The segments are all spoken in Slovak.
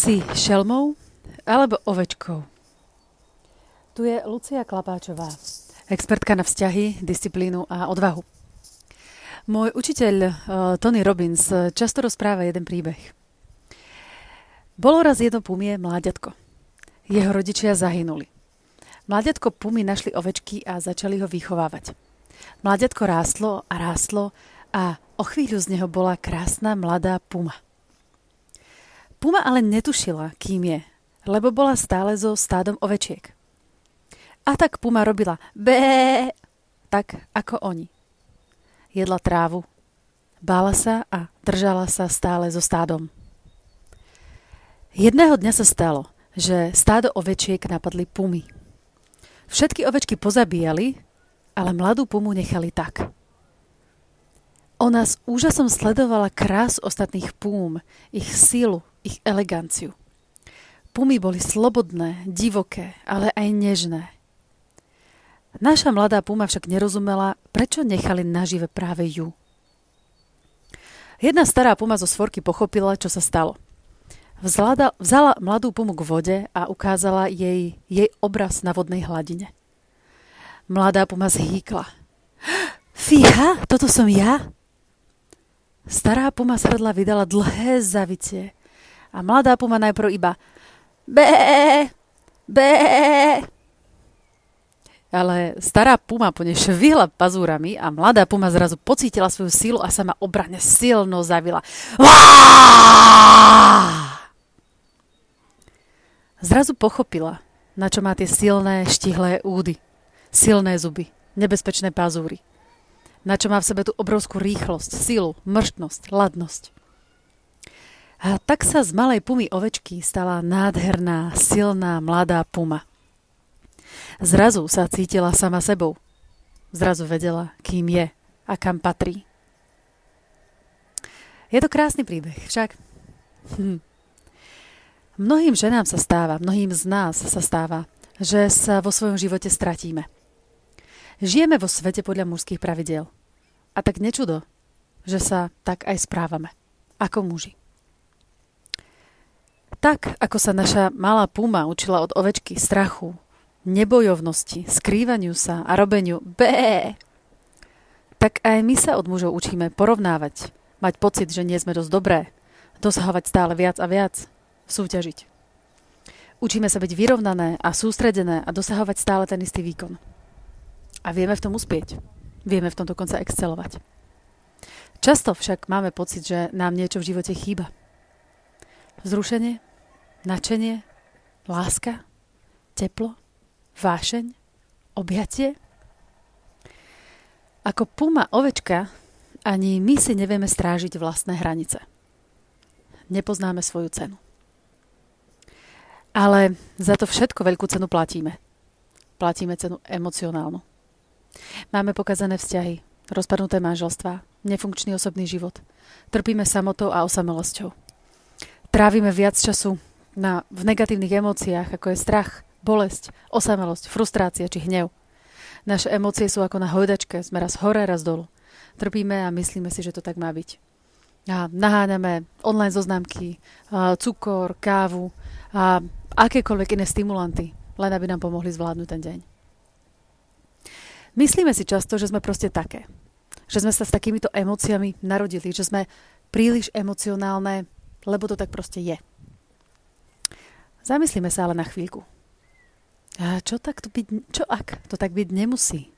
Si šelmou alebo ovečkou? Tu je Lucia Klapáčová, expertka na vzťahy, disciplínu a odvahu. Môj učiteľ uh, Tony Robbins často rozpráva jeden príbeh. Bolo raz jedno pumie mláďatko. Jeho rodičia zahynuli. Mláďatko pumy našli ovečky a začali ho vychovávať. Mláďatko rástlo a rástlo a o chvíľu z neho bola krásna mladá puma. Puma ale netušila, kým je, lebo bola stále so stádom ovečiek. A tak Puma robila bé, tak ako oni. Jedla trávu, bála sa a držala sa stále so stádom. Jedného dňa sa stalo, že stádo ovečiek napadli pumy. Všetky ovečky pozabíjali, ale mladú pumu nechali tak. Ona s úžasom sledovala krás ostatných púm, ich sílu, ich eleganciu. Pumy boli slobodné, divoké, ale aj nežné. Naša mladá puma však nerozumela, prečo nechali nažive práve ju. Jedna stará puma zo svorky pochopila, čo sa stalo. Vzala, vzala mladú pumu k vode a ukázala jej jej obraz na vodnej hladine. Mladá puma zhýkla. Fíha, toto som ja? Stará puma srdla vydala dlhé zavicie a mladá puma najprv iba bé, bé. Ale stará puma po nej švihla pazúrami a mladá puma zrazu pocítila svoju sílu a sa ma obrane silno zavila. Zrazu pochopila, na čo má tie silné, štihlé údy, silné zuby, nebezpečné pazúry. Na čo má v sebe tú obrovskú rýchlosť, silu, mrštnosť, ladnosť. A tak sa z malej pumy ovečky stala nádherná, silná, mladá puma. Zrazu sa cítila sama sebou. Zrazu vedela, kým je a kam patrí. Je to krásny príbeh, však. Hm. Mnohým ženám sa stáva, mnohým z nás sa stáva, že sa vo svojom živote stratíme. Žijeme vo svete podľa mužských pravidiel. A tak nečudo, že sa tak aj správame, ako muži. Tak, ako sa naša malá puma učila od ovečky strachu, nebojovnosti, skrývaniu sa a robeniu bé, tak aj my sa od mužov učíme porovnávať, mať pocit, že nie sme dosť dobré, dosahovať stále viac a viac, súťažiť. Učíme sa byť vyrovnané a sústredené a dosahovať stále ten istý výkon. A vieme v tom uspieť. Vieme v tom dokonca excelovať. Často však máme pocit, že nám niečo v živote chýba. Vzrušenie, Načenie? Láska? Teplo? Vášeň? Objatie? Ako puma ovečka, ani my si nevieme strážiť vlastné hranice. Nepoznáme svoju cenu. Ale za to všetko veľkú cenu platíme. Platíme cenu emocionálnu. Máme pokazané vzťahy, rozpadnuté manželstvá, nefunkčný osobný život. Trpíme samotou a osamelosťou. Trávime viac času na, v negatívnych emóciách, ako je strach, bolesť, osamelosť, frustrácia či hnev. Naše emócie sú ako na hojdačke, sme raz hore, raz dolu. Trpíme a myslíme si, že to tak má byť. A naháňame online zoznámky, cukor, kávu a akékoľvek iné stimulanty, len aby nám pomohli zvládnuť ten deň. Myslíme si často, že sme proste také. Že sme sa s takýmito emóciami narodili, že sme príliš emocionálne, lebo to tak proste je. Zamyslíme sa ale na chvíľku. A čo, tak to byť, čo ak to tak byť nemusí?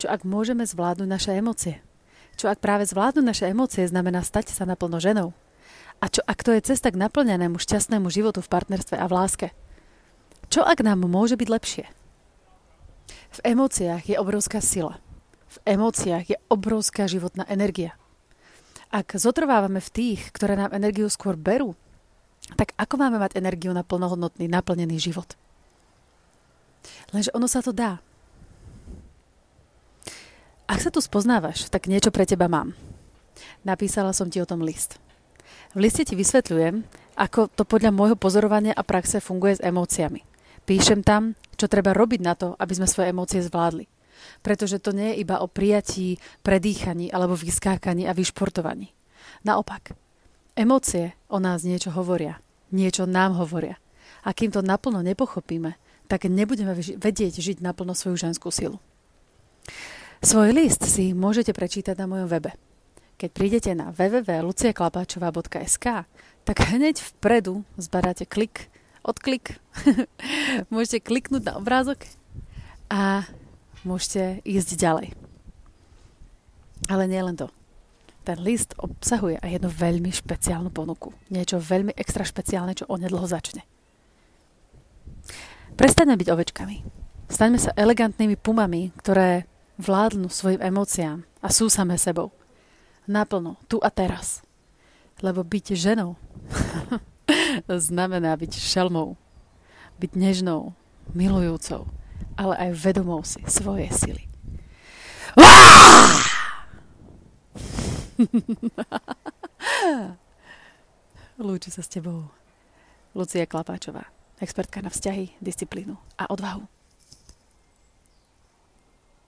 Čo ak môžeme zvládnuť naše emócie? Čo ak práve zvládnuť naše emócie znamená stať sa naplno ženou? A čo ak to je cesta k naplňanému šťastnému životu v partnerstve a v láske? Čo ak nám môže byť lepšie? V emóciách je obrovská sila. V emóciách je obrovská životná energia. Ak zotrvávame v tých, ktoré nám energiu skôr berú, tak ako máme mať energiu na plnohodnotný, naplnený život? Lenže ono sa to dá. Ak sa tu spoznávaš, tak niečo pre teba mám. Napísala som ti o tom list. V liste ti vysvetľujem, ako to podľa môjho pozorovania a praxe funguje s emóciami. Píšem tam, čo treba robiť na to, aby sme svoje emócie zvládli. Pretože to nie je iba o prijatí, predýchaní alebo vyskákaní a vyšportovaní. Naopak, Emócie o nás niečo hovoria. niečo nám hovoria. A kým to naplno nepochopíme, tak nebudeme vedieť žiť naplno svoju ženskú silu. Svoj list si môžete prečítať na mojom webe. Keď prídete na www.luciaklapáčová.sk, tak hneď vpredu zbadáte klik, odklik, môžete kliknúť na obrázok a môžete ísť ďalej. Ale nie len to. Ten list obsahuje aj jednu veľmi špeciálnu ponuku. Niečo veľmi extra špeciálne, čo onedlho začne. Prestaňme byť ovečkami. Staňme sa elegantnými pumami, ktoré vládnu svojim emóciám a sú samé sebou. Naplno, tu a teraz. Lebo byť ženou znamená byť šelmou. Byť nežnou, milujúcou, ale aj vedomou si svoje sily. Lúči sa s tebou Lucia Klapáčová, expertka na vzťahy, disciplínu a odvahu.